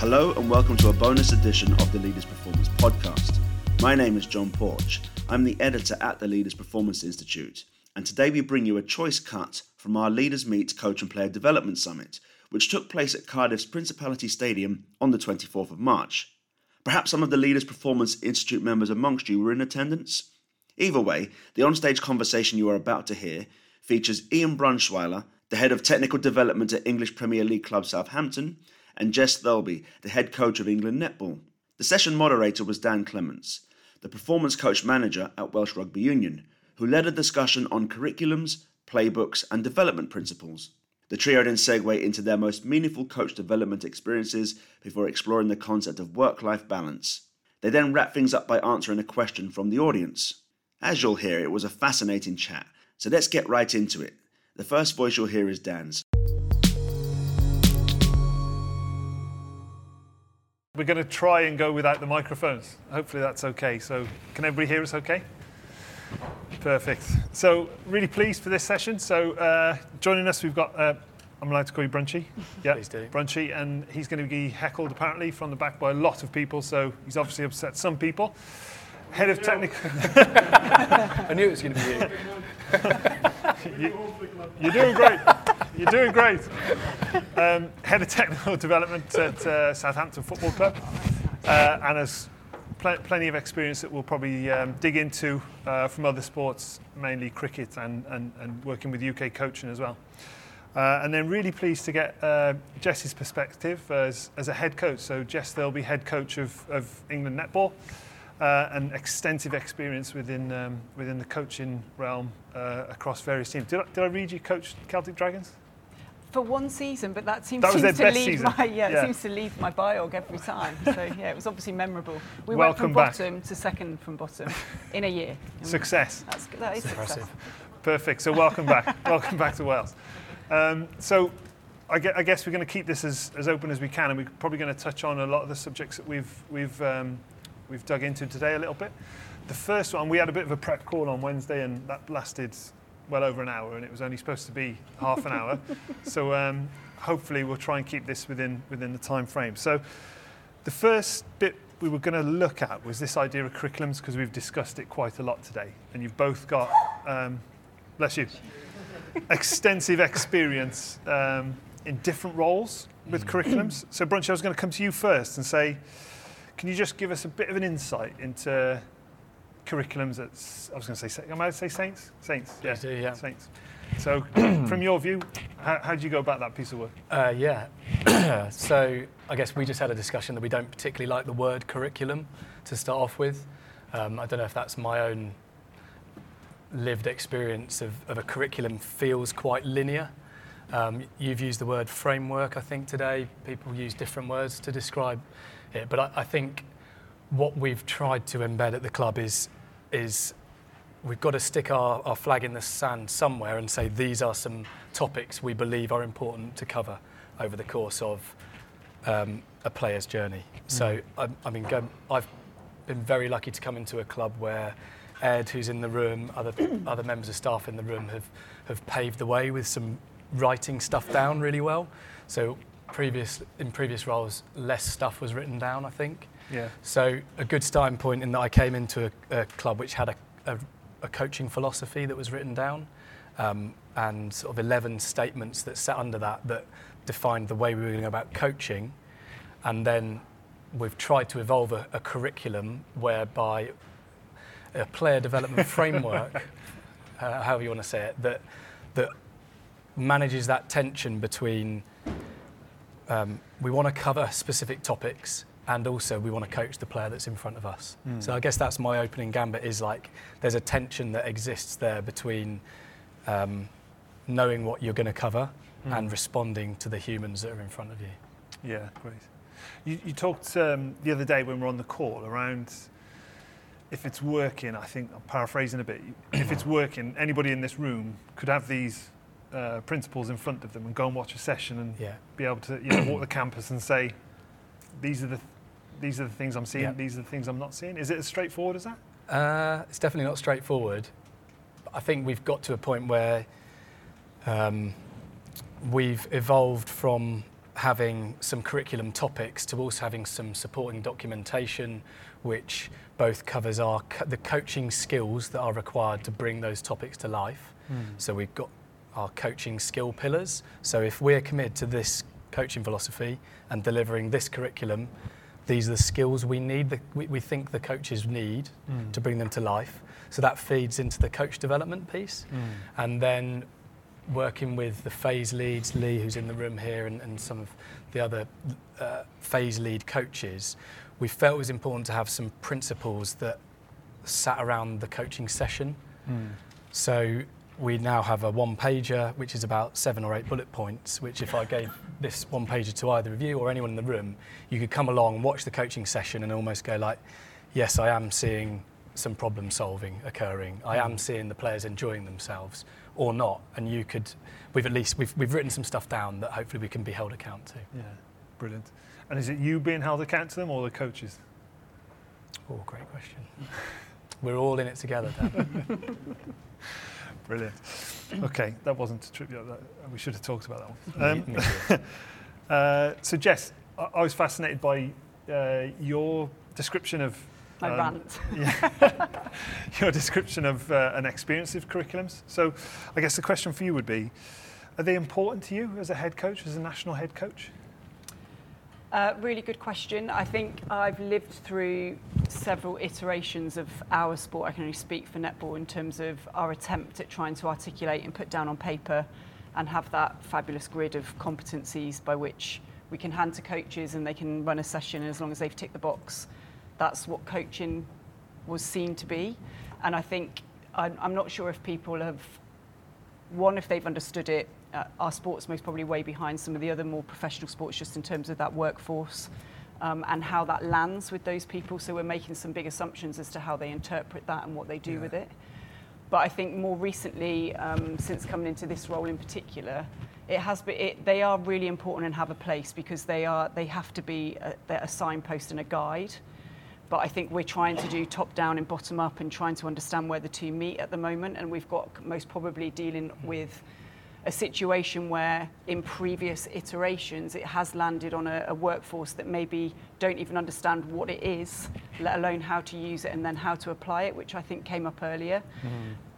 Hello and welcome to a bonus edition of the Leaders Performance Podcast. My name is John Porch. I'm the editor at the Leaders Performance Institute, and today we bring you a choice cut from our Leaders Meet Coach and Player Development Summit, which took place at Cardiff's Principality Stadium on the 24th of March. Perhaps some of the Leaders Performance Institute members amongst you were in attendance? Either way, the onstage conversation you are about to hear features Ian Brunschweiler, the head of technical development at English Premier League club Southampton, and Jess Thirlby, the head coach of England Netball. The session moderator was Dan Clements, the performance coach manager at Welsh Rugby Union, who led a discussion on curriculums, playbooks, and development principles. The trio then segue into their most meaningful coach development experiences before exploring the concept of work life balance. They then wrap things up by answering a question from the audience. As you'll hear, it was a fascinating chat, so let's get right into it. The first voice you'll hear is Dan's. We're going to try and go without the microphones. Hopefully that's okay. So can everybody hear us okay? Perfect. So really pleased for this session. So uh, joining us, we've got, uh, I'm allowed to call you Brunchy? Yeah, Please do. Brunchy, and he's going to be heckled apparently from the back by a lot of people, so he's obviously upset some people. Head of technical... I knew it was going to be you. you you're doing great. You're doing great. Um, head of technical development at uh, Southampton Football Club, uh, and has pl- plenty of experience that we'll probably um, dig into uh, from other sports, mainly cricket and, and, and, working with UK coaching as well. Uh, and then really pleased to get uh, Jess's perspective as, as a head coach. So Jess, they'll be head coach of, of England Netball. Uh, and extensive experience within um, within the coaching realm uh, across various teams. Did I, did I read you coached Celtic Dragons? For one season, but that seems, that seems to leave season. my yeah, yeah, seems to leave my biog every time. So yeah, it was obviously memorable. We Welcome went from bottom to second from bottom in a year. Success. That's, that is impressive. Success. Perfect. So welcome back. welcome back to Wales. Um, so I guess we're going to keep this as, as open as we can, and we're probably going to touch on a lot of the subjects that we've we've um, we've dug into today a little bit. The first one, we had a bit of a prep call on Wednesday, and that lasted well over an hour, and it was only supposed to be half an hour. so um, hopefully we'll try and keep this within within the time frame. So the first bit we were going to look at was this idea of curriculums because we've discussed it quite a lot today, and you've both got, um, bless you, extensive experience um, in different roles with mm. curriculums. So Brunch, I was going to come to you first and say, can you just give us a bit of an insight into curriculums at, I was going to say, am I to say Saints? Saints, yeah. Do, yeah. Saints. So, from your view, how, how do you go about that piece of work? Uh, yeah. so, I guess we just had a discussion that we don't particularly like the word curriculum to start off with. Um, I don't know if that's my own lived experience of, of a curriculum feels quite linear. Um, you've used the word framework, I think, today. People use different words to describe it. But I, I think what we've tried to embed at the club is is we've got to stick our, our flag in the sand somewhere and say these are some topics we believe are important to cover over the course of um, a player's journey. Mm. So, I, I mean, go, I've been very lucky to come into a club where Ed, who's in the room, other other members of staff in the room have have paved the way with some writing stuff down really well. So, previous in previous roles, less stuff was written down. I think. Yeah. So a good starting point in that I came into a, a club which had a, a, a, coaching philosophy that was written down, um, and sort of 11 statements that sat under that that defined the way we were going about coaching, and then we've tried to evolve a, a curriculum whereby a player development framework, uh, however you want to say it, that that manages that tension between um, we want to cover specific topics and also we want to coach the player that's in front of us. Mm. So I guess that's my opening gambit is like there's a tension that exists there between um, knowing what you're going to cover mm. and responding to the humans that are in front of you. Yeah, great. You, you talked um, the other day when we were on the call around if it's working, I think I'm paraphrasing a bit. if it's working, anybody in this room could have these uh, principles in front of them and go and watch a session and yeah. be able to you know, walk the campus and say, these are the these are the things I'm seeing, these are the things I'm not seeing. Is it as straightforward as that? Uh, it's definitely not straightforward. I think we've got to a point where um, we've evolved from having some curriculum topics to also having some supporting documentation which both covers our the coaching skills that are required to bring those topics to life. Mm. So we've got our coaching skill pillars. So if we're committed to this coaching philosophy and delivering this curriculum, these are the skills we need, that we, we think the coaches need Mm. to bring them to life. So that feeds into the coach development piece. Mm. And then working with the phase leads, Lee, who's in the room here, and, and some of the other uh, phase lead coaches, we felt it was important to have some principles that sat around the coaching session. Mm. So we now have a one pager, which is about seven or eight bullet points, which if I gave this one pager to either of you or anyone in the room, you could come along and watch the coaching session and almost go like, yes, I am seeing some problem solving occurring. I am mm. seeing the players enjoying themselves or not. And you could, we've at least, we've, we've written some stuff down that hopefully we can be held account to. Yeah, brilliant. And is it you being held account to them or the coaches? Oh, great question. We're all in it together, Dan. Brilliant. Okay, that wasn't a trivia. That, we should have talked about that one. Um, uh, so, Jess, I, I was fascinated by uh, your description of My um, rant. your description of uh, an experience of curriculums. So, I guess the question for you would be: Are they important to you as a head coach, as a national head coach? Uh, really good question. I think I've lived through several iterations of our sport. I can only speak for netball in terms of our attempt at trying to articulate and put down on paper and have that fabulous grid of competencies by which we can hand to coaches and they can run a session as long as they've ticked the box. That's what coaching was seen to be. And I think I'm, I'm not sure if people have one, if they've understood it, uh, our sport's most probably way behind some of the other more professional sports just in terms of that workforce um, and how that lands with those people. So we're making some big assumptions as to how they interpret that and what they do Yeah. with it. But I think more recently, um, since coming into this role in particular, it has been, it, they are really important and have a place because they are they have to be a, they're a signpost and a guide. But I think we're trying to do top down and bottom up and trying to understand where the two meet at the moment. And we've got most probably dealing with a situation where in previous iterations it has landed on a, a workforce that maybe don't even understand what it is, let alone how to use it and then how to apply it, which I think came up earlier.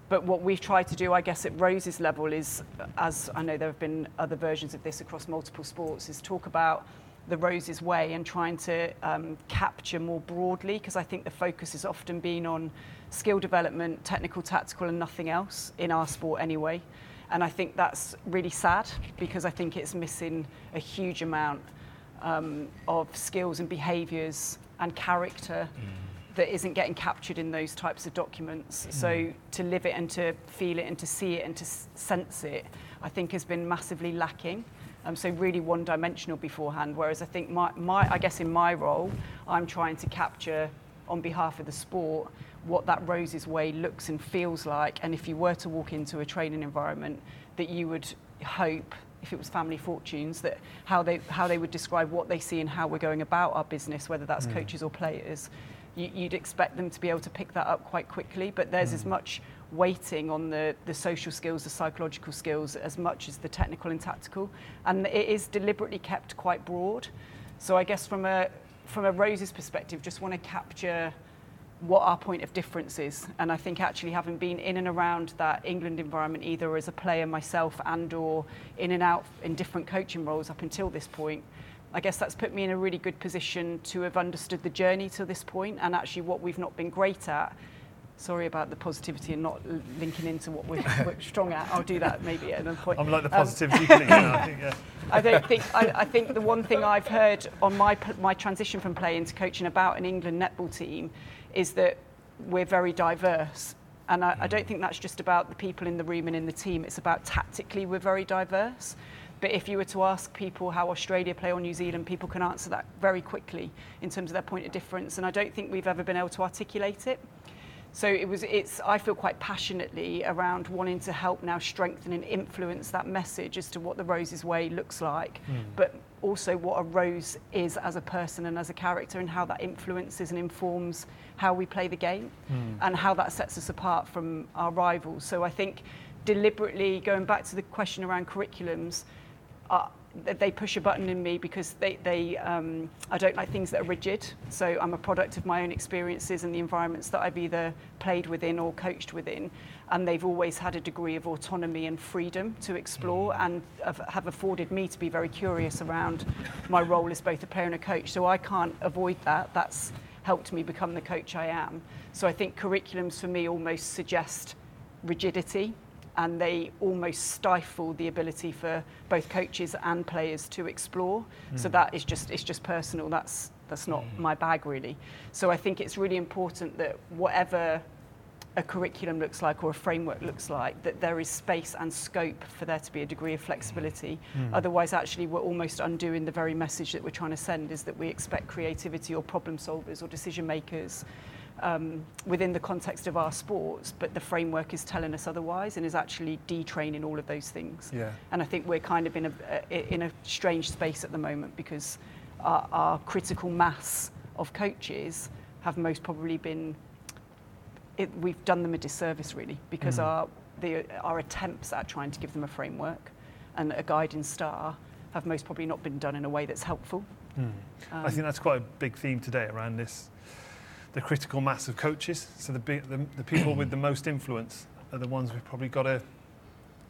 But what we've tried to do, I guess, at Rose's level is, as I know there have been other versions of this across multiple sports, is talk about the Rose's way and trying to um, capture more broadly, because I think the focus has often been on skill development, technical, tactical, and nothing else in our sport anyway. And I think that's really sad because I think it's missing a huge amount um, of skills and behaviours and character that isn't getting captured in those types of documents. So to live it and to feel it and to see it and to sense it, I think has been massively lacking. Um, so really one-dimensional beforehand. Whereas I think my, my, I guess in my role, I'm trying to capture on behalf of the sport what that Rose's way looks and feels like. And if you were to walk into a training environment, that you would hope, if it was family fortunes, that how they how they would describe what they see and how we're going about our business, whether that's mm. coaches or players. You, you'd expect them to be able to pick that up quite quickly, but there's as mm. much weighting on the, the social skills, the psychological skills, as much as the technical and tactical. And it is deliberately kept quite broad. So I guess from a from a Rose's perspective, just want to capture what our point of difference is. And I think actually having been in and around that England environment, either as a player myself and or in and out in different coaching roles up until this point, I guess that's put me in a really good position to have understood the journey to this point and actually what we've not been great at. Sorry about the positivity and not linking into what we're, we're strong at. I'll do that maybe at another point. I'm like the Um, positivity police now, I think, yeah. I don't think. I, I think the one thing I've heard on my my transition from playing to coaching about an England netball team is that we're very diverse, and I, I mm. don't think that's just about the people in the room and in the team. It's about tactically we're very diverse. But if you were to ask people how Australia play or New Zealand, people can answer that very quickly in terms of their point of difference. And I don't think we've ever been able to articulate it. So it was, it's, I feel quite passionately around wanting to help now strengthen and influence that message as to what the Rose's way looks like, but also what a Rose is as a person and as a character and how that influences and informs how we play the game and how that sets us apart from our rivals. So I think deliberately going back to the question around curriculums, uh, they push a button in me because they, they um, I don't like things that are rigid. So I'm a product of my own experiences and the environments that I've either played within or coached within. And they've always had a degree of autonomy and freedom to explore mm. and have afforded me to be very curious around my role as both a player and a coach. So I can't avoid that. That's helped me become the coach I am. So I think curriculums for me almost suggest rigidity and they almost stifle the ability for both coaches and players to explore. Mm. So that is just it's just personal. That's that's not mm. my bag really. So I think it's really important that whatever a curriculum looks like or a framework looks like, that there is space and scope for there to be a degree of flexibility. Mm. Otherwise, actually, we're almost undoing the very message that we're trying to send is that we expect creativity or problem solvers or decision makers um, within the context of our sports, but the framework is telling us otherwise and is actually detraining all of those things. Yeah. And I think we're kind of in a, a in a strange space at the moment because our, our critical mass of coaches have most probably been it, we've done them a disservice really because mm. our the, our attempts at trying to give them a framework and a guiding star have most probably not been done in a way that's helpful. Mm. Um, I think that's quite a big theme today around this the critical mass of coaches. So the, the, the people with the most influence are the ones we've probably got to,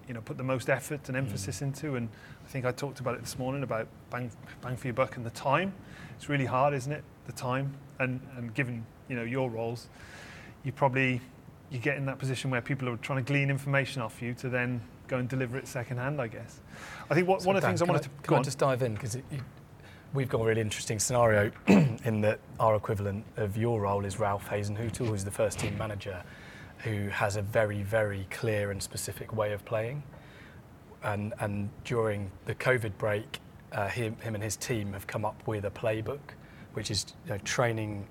you know, put the most effort and emphasis mm. into. And I think I talked about it this morning about bang, bang for your buck and the time. It's really hard, isn't it? The time and and given you know your roles, you probably you get in that position where people are trying to glean information off you to then go and deliver it secondhand. I guess. I think what, so one of the things I wanted I, to can I just dive in because we've got a really interesting scenario in that our equivalent of your role is Ralph Hasenhüttl, who's the first team manager, who has a very, very clear and specific way of playing. And, and during the COVID break, uh, him, him and his team have come up with a playbook, which is you know, training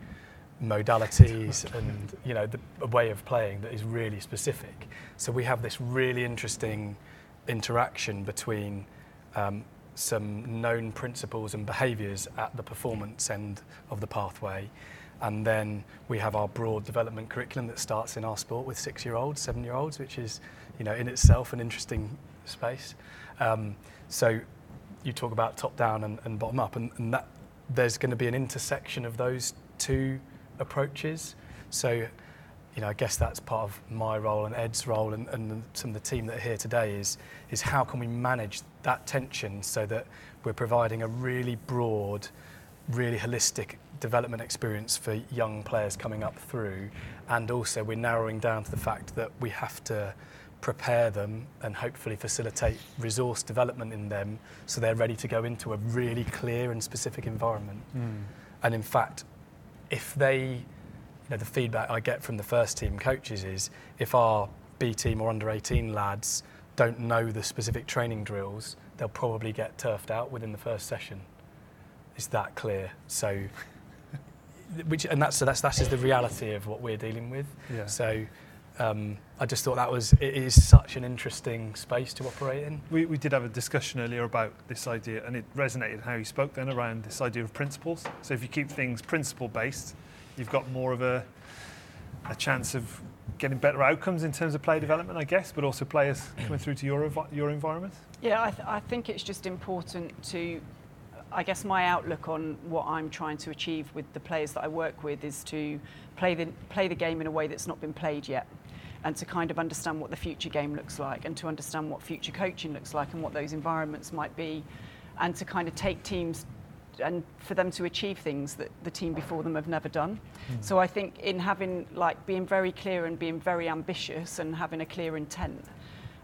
modalities and you know the, a way of playing that is really specific. So we have this really interesting interaction between um, some known principles and behaviours at the performance end of the pathway. And then we have our broad development curriculum that starts in our sport with six-year-olds, seven-year-olds, which is, you know, in itself an interesting space. Um, so you talk about top-down and, and bottom-up, and, and that there's going to be an intersection of those two approaches. So you know, I guess that's part of my role and Ed's role and, and some of the team that are here today is, is how can we manage that tension so that we're providing a really broad, really holistic development experience for young players coming up through. And also we're narrowing down to the fact that we have to prepare them and hopefully facilitate resource development in them so they're ready to go into a really clear and specific environment. Mm. And in fact, if they know, the feedback I get from the first team coaches is if our B team or under 18 lads don't know the specific training drills, they'll probably get turfed out within the first session. It's that clear. So, which and that's so that's that is the reality of what we're dealing with. Yeah. So. Um, I just thought that was it is such an interesting space to operate in. We, we did have a discussion earlier about this idea, and it resonated how you spoke then around this idea of principles. So if you keep things principle based, you've got more of a, a chance of getting better outcomes in terms of player development, I guess, but also players coming through to your, your environment? Yeah, I, th- I think it's just important to, I guess my outlook on what I'm trying to achieve with the players that I work with is to play the, play the game in a way that's not been played yet and to kind of understand what the future game looks like and to understand what future coaching looks like and what those environments might be and to kind of take teams and for them to achieve things that the team before them have never done. Mm. So I think in having like being very clear and being very ambitious and having a clear intent,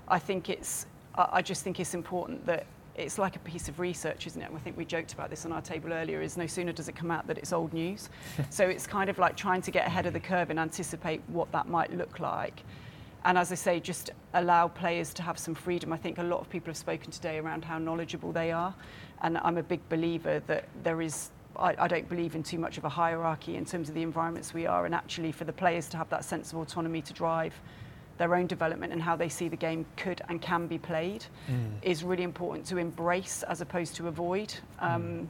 I think it's I just think it's important that it's like a piece of research, isn't it? I think we joked about this on our table earlier. Is no sooner does it come out that it's old news. so it's kind of like trying to get ahead of the curve and anticipate what that might look like. And as I say, just allow players to have some freedom. I think a lot of people have spoken today around how knowledgeable they are. And I'm a big believer that there is I, I, don't believe in too much of a hierarchy in terms of the environments we are, and actually for the players to have that sense of autonomy to drive their own development and how they see the game could and can be played mm. is really important to embrace as opposed to avoid. Um, mm.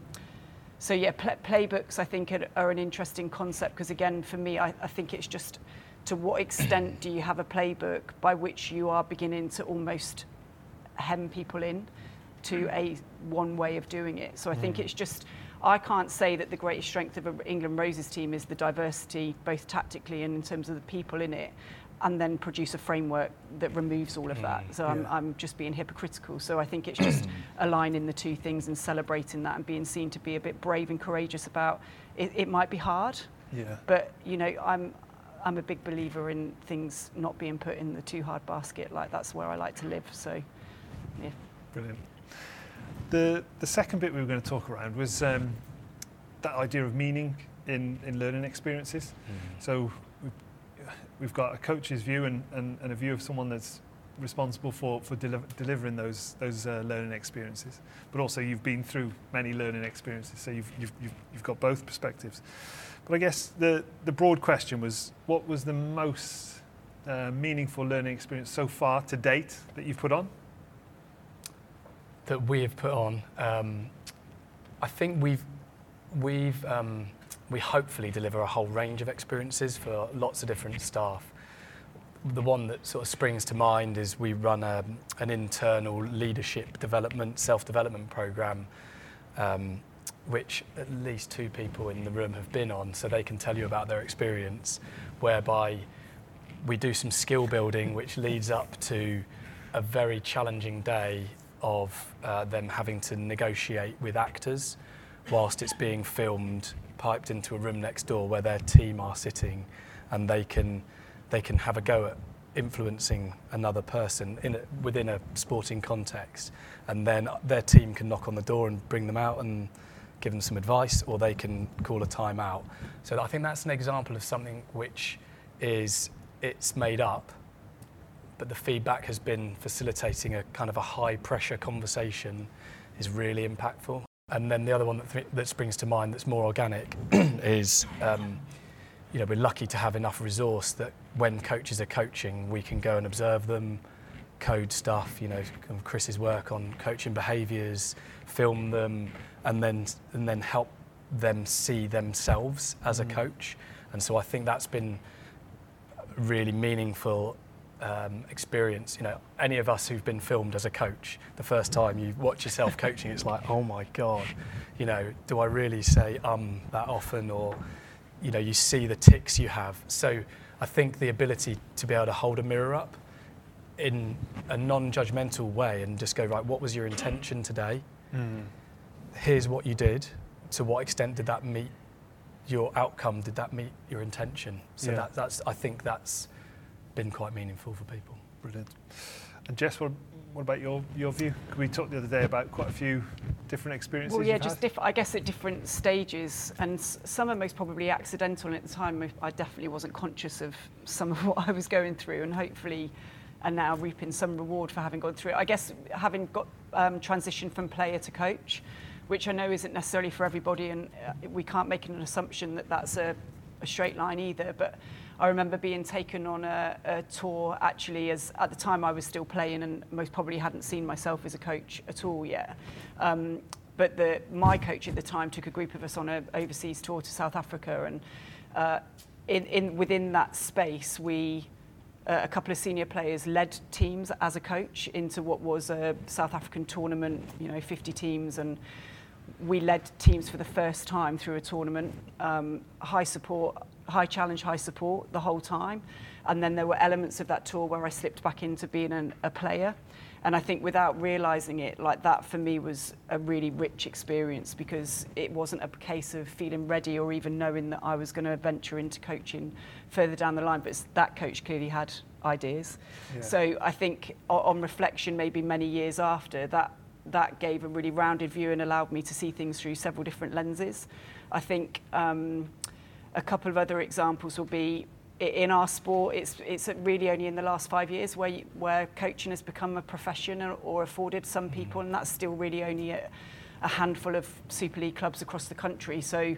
So yeah, pl- playbooks I think are, are, an interesting concept because again, for me, I, I think it's just to what extent do you have a playbook by which you are beginning to almost hem people in to a one way of doing it. So I think mm. it's just I can't say that the greatest strength of an England Roses team is the diversity, both tactically and in terms of the people in it, and then produce a framework that removes all of that. Mm. So I'm, I'm just being hypocritical. So I think it's just mm. aligning the two things and celebrating that and being seen to be a bit brave and courageous about it. It might be hard, Yeah. but you know, I'm I'm a big believer in things not being put in the too hard basket. Like that's where I like to live. So, yeah. Brilliant. The the second bit we were going to talk around was um, that idea of meaning in, in learning experiences. So we've, we've got a coach's view and, and, and a view of someone that's responsible for, for deliver, delivering those those uh, learning experiences. But also you've been through many learning experiences, so you've, you've, you've, you've got both perspectives. But I guess the, the broad question was, what was the most uh, meaningful learning experience so far to date that you've put on? that we have put on. Um, I think we've we've um, we hopefully deliver a whole range of experiences for lots of different staff. The one that sort of springs to mind is we run a, an internal leadership development, self-development program, um, which at least two people in the room have been on, so they can tell you about their experience, whereby we do some skill building, which leads up to a very challenging day of uh, them having to negotiate with actors whilst it's being filmed, piped into a room next door where their team are sitting, and they can they can have a go at influencing another person in a, within a sporting context, and then their team can knock on the door and bring them out and give them some advice, or they can call a timeout. So I think that's an example of something which is it's made up, but the feedback has been facilitating a kind of a high pressure conversation is really impactful. And then the other one that, th- that springs to mind that's more organic is, um, you know, we're lucky to have enough resource that when coaches are coaching, we can go and observe them, code stuff, you know, Chris's work on coaching behaviours, film them, and then and then help them see themselves as a coach. And so I think that's been a really meaningful um, experience. You know, any of us who've been filmed as a coach, the first time you watch yourself coaching, it's like, oh my god, you know, do I really say um that often, or you know, you see the ticks you have. So I think the ability to be able to hold a mirror up in a non-judgmental way and just go right, what was your intention today? Hmm. Here's what you did. To what extent did that meet your outcome? Did that meet your intention? So Yeah. that, that's I think that's been quite meaningful for people. Brilliant. And Jess, what, what about your, your view? We talked the other day about quite a few different experiences. Well, yeah, just diff- I guess at different stages, and some are most probably accidental. And at the time, I definitely wasn't conscious of some of what I was going through, and hopefully, are now reaping some reward for having gone through it. I guess having got um, transitioned from player to coach, which I know isn't necessarily for everybody, and uh, we can't make an assumption that that's a, a straight line either. But I remember being taken on a, a tour actually, as at the time I was still playing, and most probably hadn't seen myself as a coach at all yet. Um, but the, my coach at the time took a group of us on an overseas tour to South Africa, and uh, in, in, within that space, we uh, a couple of senior players led teams as a coach into what was a South African tournament, you know, 50 teams, and we led teams for the first time through a tournament, um, high support, high challenge, high support the whole time. And then there were elements of that tour where I slipped back into being an, a player. And I think without realizing it, like that for me was a really rich experience because it wasn't a case of feeling ready or even knowing that I was going to venture into coaching further down the line. But that coach clearly had ideas. Yeah. So I think on reflection, maybe many years after, that that gave a really rounded view and allowed me to see things through several different lenses. I think um, a couple of other examples will be in our sport. It's it's really only in the last five years where you, where coaching has become a profession or, or afforded some people, mm-hmm. and that's still really only a, a handful of Super League clubs across the country. So.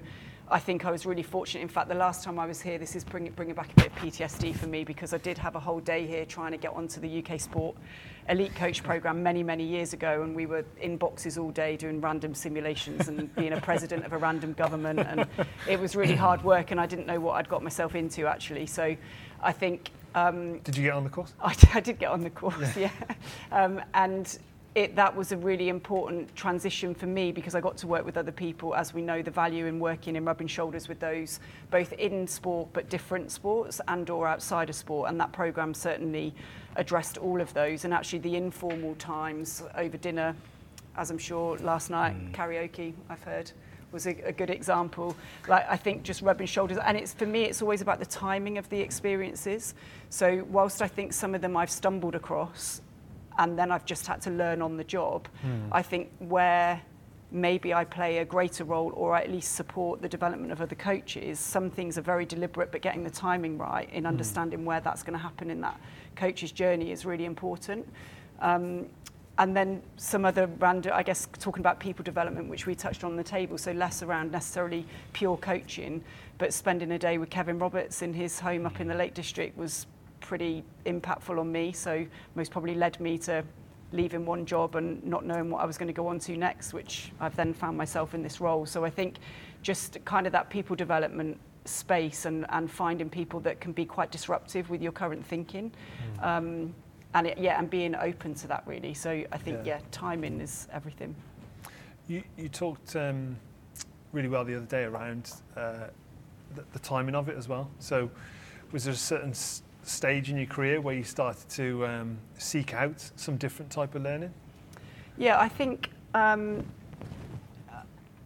I think I was really fortunate. In fact, the last time I was here, this is bringing, bringing back a bit of PTSD for me because I did have a whole day here trying to get onto the UK Sport Elite Coach program many, many years ago, and we were in boxes all day doing random simulations and being a president of a random government, and it was really hard work, and I didn't know what I'd got myself into actually. So, I think um, Did you get on the course? I, I did get on the course, yeah. Um, and it, that was a really important transition for me because I got to work with other people. As we know, the value in working in rubbing shoulders with those both in sport but different sports and or outside of sport. And that program certainly addressed all of those. And actually, the informal times over dinner, as I'm sure last night, mm. karaoke, I've heard was a, a, good example. Like I think just rubbing shoulders, and it's for me, it's always about the timing of the experiences. So whilst I think some of them I've stumbled across, and then I've just had to learn on the job. Mm. I think where maybe I play a greater role or I at least support the development of other coaches. Some things are very deliberate, but getting the timing right in hmm. understanding mm. where that's going to happen in that coach's journey is really important. Um, and then some other random, I guess, talking about people development, which we touched on the table, so less around necessarily pure coaching, but spending a day with Kevin Roberts in his home up in the Lake District was pretty impactful on me. So most probably led me to leaving one job and not knowing what I was going to go on to next, which I've then found myself in this role. So I think just kind of that people development space and, and finding people that can be quite disruptive with your current thinking. Mm. Um, and it, yeah, and being open to that really. So I think yeah, yeah timing is everything. You, you talked um, really well the other day around uh, the, the timing of it as well. So was there a certain stage in your career where you started to um, seek out some different type of learning? Yeah, I think um,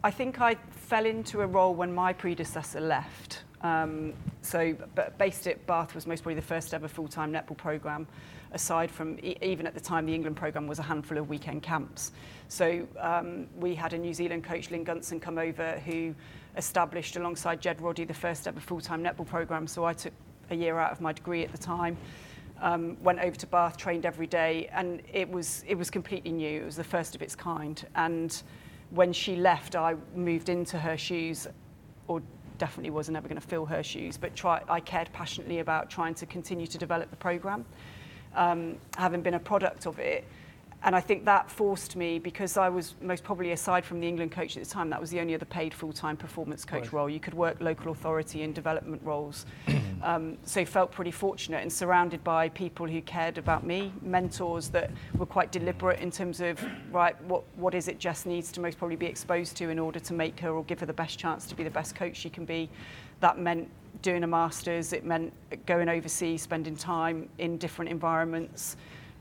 I think I fell into a role when my predecessor left. Um, so, but based at Bath was most probably the first ever full-time netball program. Aside from even at the time, the England program was a handful of weekend camps. So um, we had a New Zealand coach, Lyn Gunson, come over who established alongside Ged Roddy the first ever full-time netball program. So I took a year out of my degree at the time. Um, went over to Bath, trained every day, and it was it was completely new. It was the first of its kind. And when she left, I moved into her shoes, or definitely wasn't ever going to fill her shoes. But try, I cared passionately about trying to continue to develop the program. Um, having been a product of it, and I think that forced me because I was most probably aside from the England coach at the time, that was the only other paid full-time performance coach right. role. You could work local authority in development roles. um, so felt pretty fortunate and surrounded by people who cared about me, mentors that were quite deliberate in terms of right, what what is it Jess needs to most probably be exposed to in order to make her or give her the best chance to be the best coach she can be. That meant doing a masters. It meant going overseas, spending time in different environments.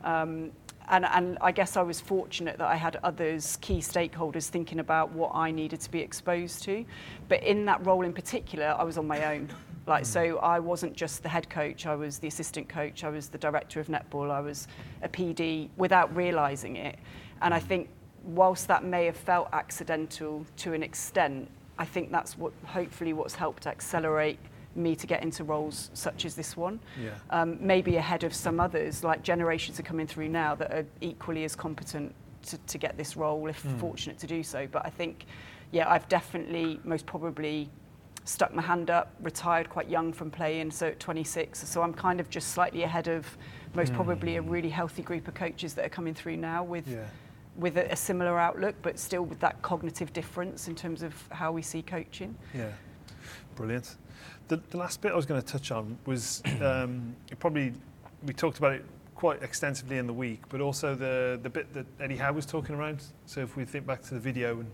Um, and, and I guess I was fortunate that I had others, key stakeholders, thinking about what I needed to be exposed to. But in that role in particular, I was on my own. Like, so I wasn't just the head coach, I was the assistant coach, I was the director of netball, I was a PD without realizing it. And I think, whilst that may have felt accidental to an extent, I think that's what hopefully what's helped accelerate me to get into roles such as this one. Yeah. Um, maybe ahead of some others, like generations are coming through now that are equally as competent to, to get this role if mm. fortunate to do so. But I think, yeah, I've definitely most probably stuck my hand up, retired quite young from playing, so at 26. So I'm kind of just slightly ahead of most mm. probably a really healthy group of coaches that are coming through now with. Yeah. With a, a similar outlook, but still with that cognitive difference in terms of how we see coaching. Yeah, brilliant. The, the last bit I was going to touch on was um, probably we talked about it quite extensively in the week, but also the the bit that Eddie Howe was talking around. So if we think back to the video, and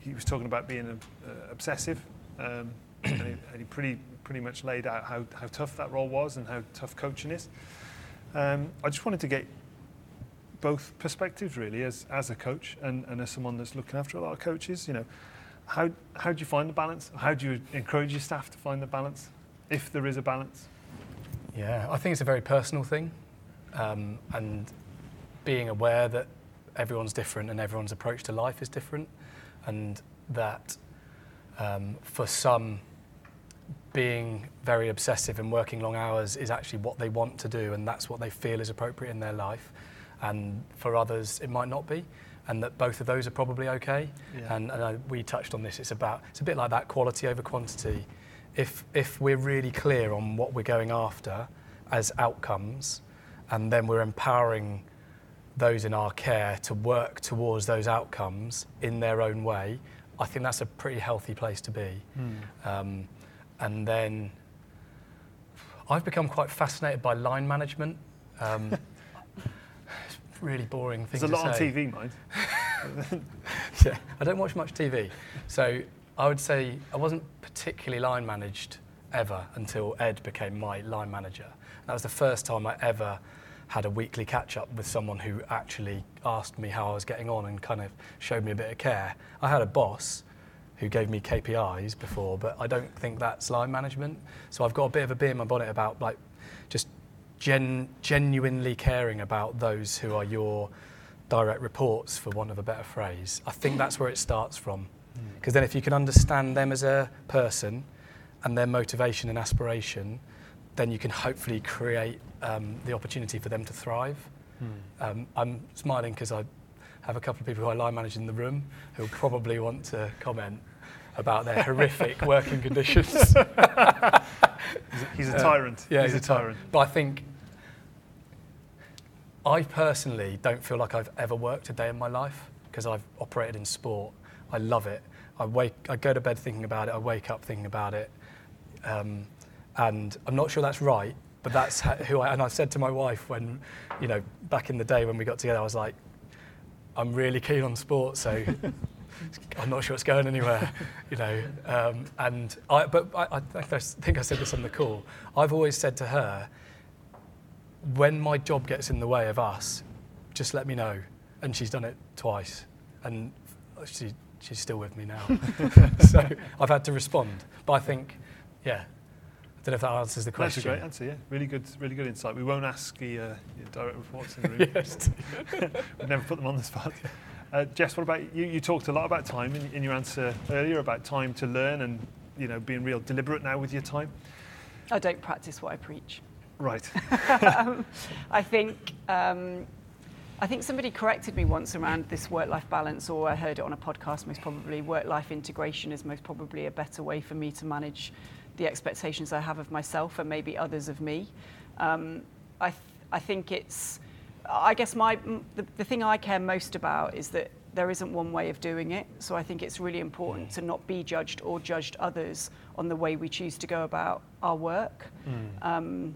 he was talking about being uh, obsessive, um, and, he, and, he, pretty pretty much laid out how, how tough that role was and how tough coaching is. Um, I just wanted to get both perspectives really as as a coach and, and as someone that's looking after a lot of coaches. You know, how, how do you find the balance? How do you encourage your staff to find the balance, if there is a balance? Yeah, I think it's a very personal thing. Um, and being aware that everyone's different and everyone's approach to life is different. And that um, for some, being very obsessive and working long hours is actually what they want to do and that's what they feel is appropriate in their life. And for others, it might not be and that both of those are probably okay. Yeah. And, and uh, we touched on this. It's about it's a bit like that quality over quantity. If if we're really clear on what we're going after as outcomes, and then we're empowering those in our care to work towards those outcomes in their own way, I think that's a pretty healthy place to be. Mm. Um, and then I've become quite fascinated by line management. Um, really boring thing There's a lot say. on TV, mind. yeah, I don't watch much TV. So I would say I wasn't particularly line managed ever until Ed became my line manager. That was the first time I ever had a weekly catch up with someone who actually asked me how I was getting on and kind of showed me a bit of care. I had a boss who gave me KPIs before, but I don't think that's line management. So I've got a bit of a bee in my bonnet about like gen- genuinely caring about those who are your direct reports, for want of a better phrase. I think that's where it starts from. Because then if you can understand them as a person and their motivation and aspiration, then you can hopefully create um, the opportunity for them to thrive. Um, I'm smiling because I have a couple of people who I line manage in the room who probably want to comment about their horrific working conditions. He's a, he's Uh, tyrant. Yeah, he's, a tyrant. But I think I personally don't feel like I've ever worked a day in my life because I've operated in sport. I love it. I wake, I go to bed thinking about it. I wake up thinking about it, um, and I'm not sure that's right. But that's who I. And I said to my wife when, you know, back in the day when we got together, I was like, I'm really keen on sport, so I'm not sure it's going anywhere, you know. Um, and I, but I, I think I said this on the call. I've always said to her, when my job gets in the way of us, just let me know. And she's done it twice, and she she's still with me now. so I've had to respond. But I think, yeah, I don't know if that answers the question. That's a great answer, yeah. Really good, really good insight. We won't ask the uh, direct reports in the room. yes. We've never put them on the spot. Uh, Jess, what about you? You talked a lot about time in, in your answer earlier about time to learn and you know being real deliberate now with your time. I don't practice what I preach. Right. um, I think um, I think somebody corrected me once around this work-life balance, or I heard it on a podcast. Most probably, work-life integration is most probably a better way for me to manage the expectations I have of myself and maybe others of me. Um, I th- I think it's I guess my the, the thing I care most about is that there isn't one way of doing it. So I think it's really important to not be judged or judged others on the way we choose to go about our work. Um,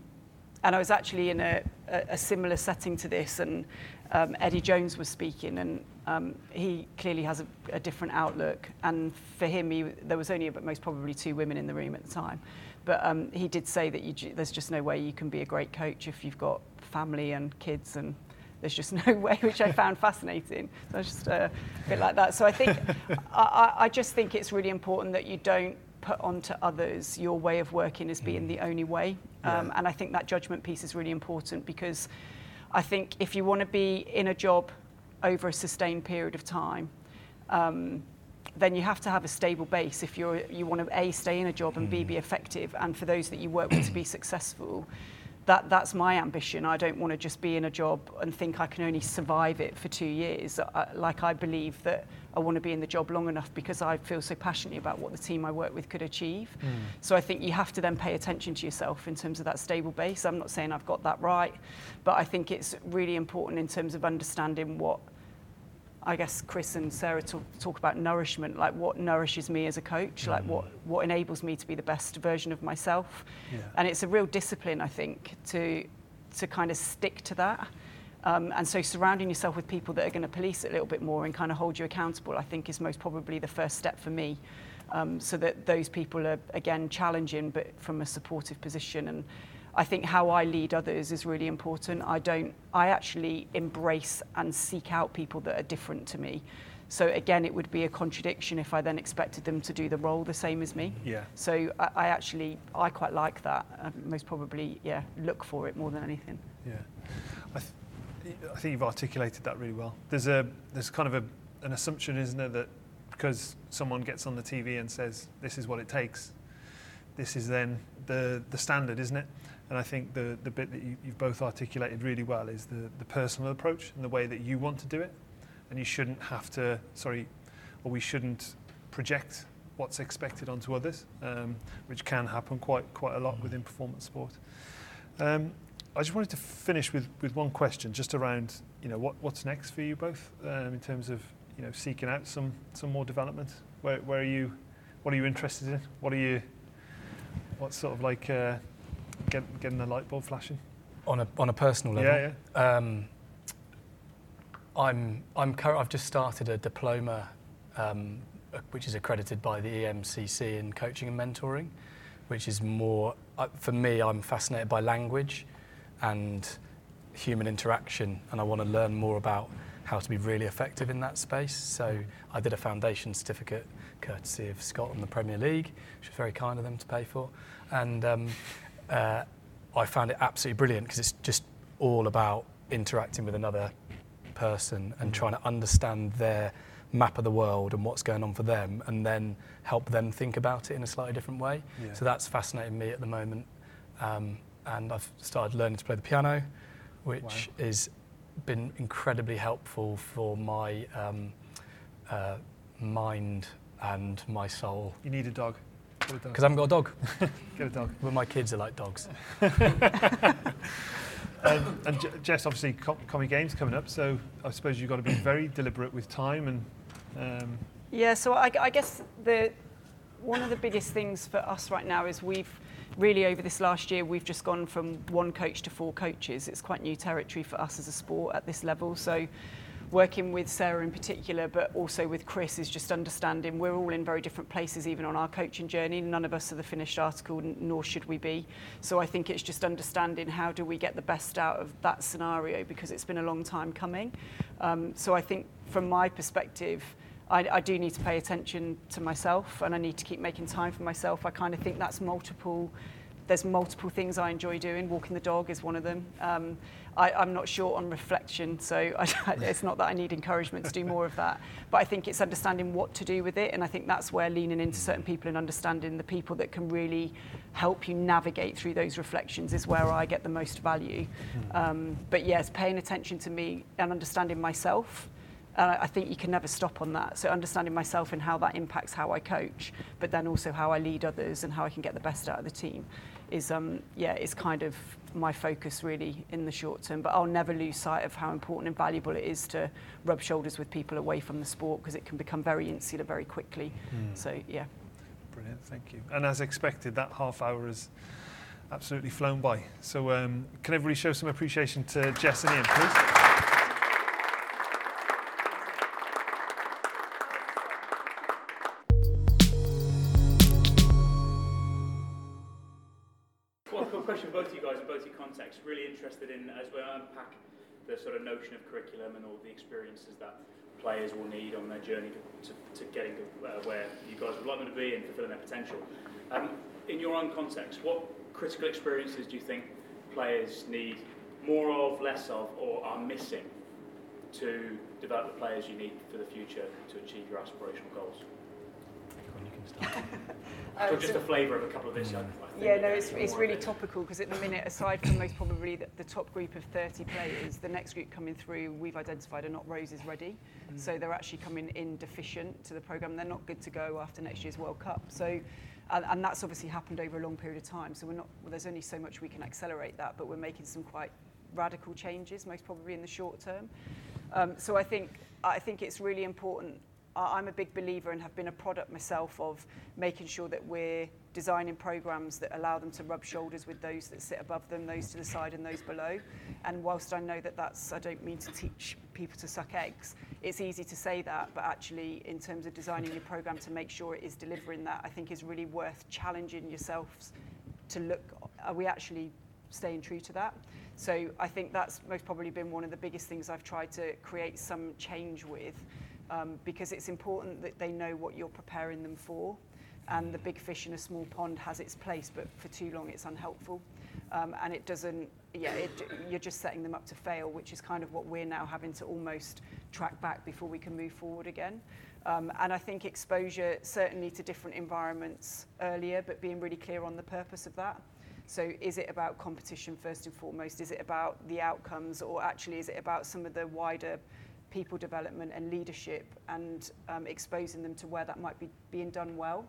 and I was actually in a, a, a similar setting to this, and um, Eddie Jones was speaking, and um, he clearly has a, a different outlook. And for him, he, there was only about most probably two women in the room at the time, but um, he did say that you, there's just no way you can be a great coach if you've got family and kids and there's just no way, which I found fascinating. So it's just uh, a bit like that. So I think, I, I, I just think it's really important that you don't put onto others your way of working as being the only way. Um, Yeah. And I think that judgment piece is really important because I think if you want to be in a job over a sustained period of time, um, then you have to have a stable base if you're you want to a stay in a job and b be mm. effective and for those that you work with to be successful that that's my ambition. I don't want to just be in a job and think i can only survive it for 2 years. I, like i believe that i want to be in the job long enough because i feel so passionately about what the team i work with could achieve. Mm. So i think you have to then pay attention to yourself in terms of that stable base. I'm not saying i've got that right but i think it's really important in terms of understanding what I guess Chris and Sarah talk, talk about nourishment, like what nourishes me as a coach, like what, what enables me to be the best version of myself. Yeah. And it's a real discipline, I think, to, to kind of stick to that. Um, and so surrounding yourself with people that are going to police it a little bit more and kind of hold you accountable, I think is most probably the first step for me. Um, so that those people are, again, challenging, but from a supportive position. And I think how I lead others is really important. I don't, I actually embrace and seek out people that are different to me. So again, it would be a contradiction if I then expected them to do the role the same as me. Yeah. So I, I actually, I quite like that. I most probably, yeah, look for it more than anything. Yeah, I, th- I think you've articulated that really well. There's a there's kind of a, an assumption, isn't there, that because someone gets on the TV and says this is what it takes, this is then the the standard, isn't it? And I think the the bit that you, you've both articulated really well is the the personal approach and the way that you want to do it, and you shouldn't have to sorry, or we shouldn't project what's expected onto others, um, which can happen quite quite a lot within performance sport. Um, I just wanted to finish with, with one question, just around you know what, what's next for you both um, in terms of you know seeking out some some more development. Where, where are you? What are you interested in? What are you? What's sort of like uh, get, getting the light bulb flashing? On a, on a personal level. Yeah, yeah. Um, I'm, I'm I've just started a diploma, um, which is accredited by the EMCC in coaching and mentoring, which is more, uh, for me, I'm fascinated by language and human interaction, and I want to learn more about how to be really effective in that space. So I did a foundation certificate courtesy of Scott and the Premier League, which was very kind of them to pay for. And um, uh, I found it absolutely brilliant because it's just all about interacting with another person and trying to understand their map of the world and what's going on for them and then help them think about it in a slightly different way. Yeah. So that's fascinating me at the moment. Um, and I've started learning to play the piano, which has been incredibly helpful for my um, uh, mind and my soul. You need a dog. Get a dog. Because I haven't got a dog, Get a dog. but my kids are like dogs. Um, and J- Jess, obviously, Com- Commie Games coming up, so I suppose you've got to be very deliberate with time and. Um, Yeah, so I, I guess the one of the biggest things for us right now is we've really over this last year we've just gone from one coach to four coaches. It's quite new territory for us as a sport at this level. So working with Sarah in particular, but also with Chris, is just understanding we're all in very different places, even on our coaching journey. None of us are the finished article, nor should we be. So I think it's just understanding how do we get the best out of that scenario because it's been a long time coming. Um, so I think from my perspective, I, I do need to pay attention to myself and I need to keep making time for myself. I kind of think that's multiple. There's multiple things I enjoy doing. Walking the dog is one of them. Um, I, I'm not short on reflection, so I, it's not that I need encouragement to do more of that. But I think it's understanding what to do with it, and I think that's where leaning into certain people and understanding the people that can really help you navigate through those reflections is where I get the most value. Um, but yes, paying attention to me and understanding myself. And I I think you can never stop on that. So understanding myself and how that impacts how I coach, but then also how I lead others and how I can get the best out of the team, is um, yeah, is kind of my focus really in the short term. But I'll never lose sight of how important and valuable it is to rub shoulders with people away from the sport because it can become very insular very quickly. So yeah. Brilliant, thank you. And as expected, that half hour has absolutely flown by. So um, can everybody show some appreciation to Jess and Ian, please? In, as we unpack the sort of notion of curriculum and all the experiences that players will need on their journey to, to, to getting uh, where you guys would like them to be and fulfilling their potential. Um, in your own context, what critical experiences do you think players need more of, less of, or are missing to develop the players you need for the future to achieve your aspirational goals? When you can start. So just a flavour of a couple of this. I- I Yeah, no, it's, it's really it. topical because at the minute, aside from most probably the, the top group of 30 players, the next group coming through, we've identified are not roses ready. So they're actually coming in deficient to the programme. They're not good to go after next year's World Cup. So, and, and that's obviously happened over a long period of time. So we're not, well, there's only so much we can accelerate that, but we're making some quite radical changes, most probably in the short term. Um, so I think, I think it's really important I- I'm a big believer and have been a product myself of making sure that we're designing programs that allow them to rub shoulders with those that sit above them, those to the side and those below. And whilst I know that that's, I don't mean to teach people to suck eggs, it's easy to say that, but actually in terms of designing your program to make sure it is delivering that, I think is really worth challenging yourselves to look, are we actually staying true to that? So I think that's most probably been one of the biggest things I've tried to create some change with um, because it's important that they know what you're preparing them for. And the big fish in a small pond has its place, but for too long it's unhelpful. Um, and it doesn't, yeah, it, you're just setting them up to fail, which is kind of what we're now having to almost track back before we can move forward again. Um, and I think exposure certainly to different environments earlier, but being really clear on the purpose of that. So is it about competition first and foremost? Is it about the outcomes or actually is it about some of the wider people development and leadership and um, exposing them to where that might be being done well?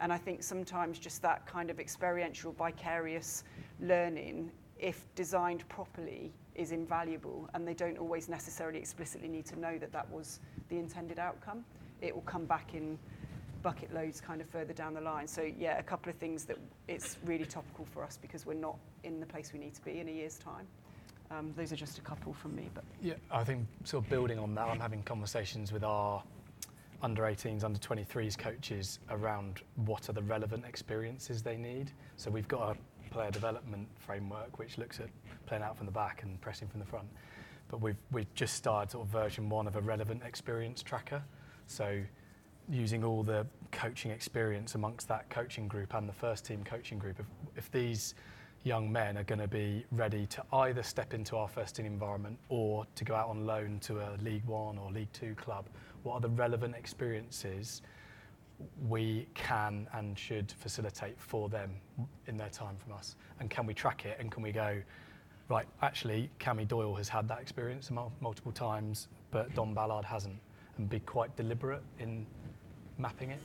And I think sometimes just that kind of experiential, vicarious learning, if designed properly, is invaluable and they don't always necessarily explicitly need to know that that was the intended outcome. It will come back in bucket loads kind of further down the line. So yeah, a couple of things that it's really topical for us because we're not in the place we need to be in a year's time. Um, those are just a couple from me, but Yeah, I think sort of building on that, I'm having conversations with our under 18s, under 23s coaches around what are the relevant experiences they need. So we've got a player development framework which looks at playing out from the back and pressing from the front. But we've, we've just started sort of version one of a relevant experience tracker. So using all the coaching experience amongst that coaching group and the first team coaching group, if, if these young men are going to be ready to either step into our first team environment or to go out on loan to a League One or League Two club, what are the relevant experiences we can and should facilitate for them in their time from us? And can we track it and can we go, right, actually, Cammy Doyle has had that experience multiple times, but Don Ballard hasn't, and be quite deliberate in mapping it?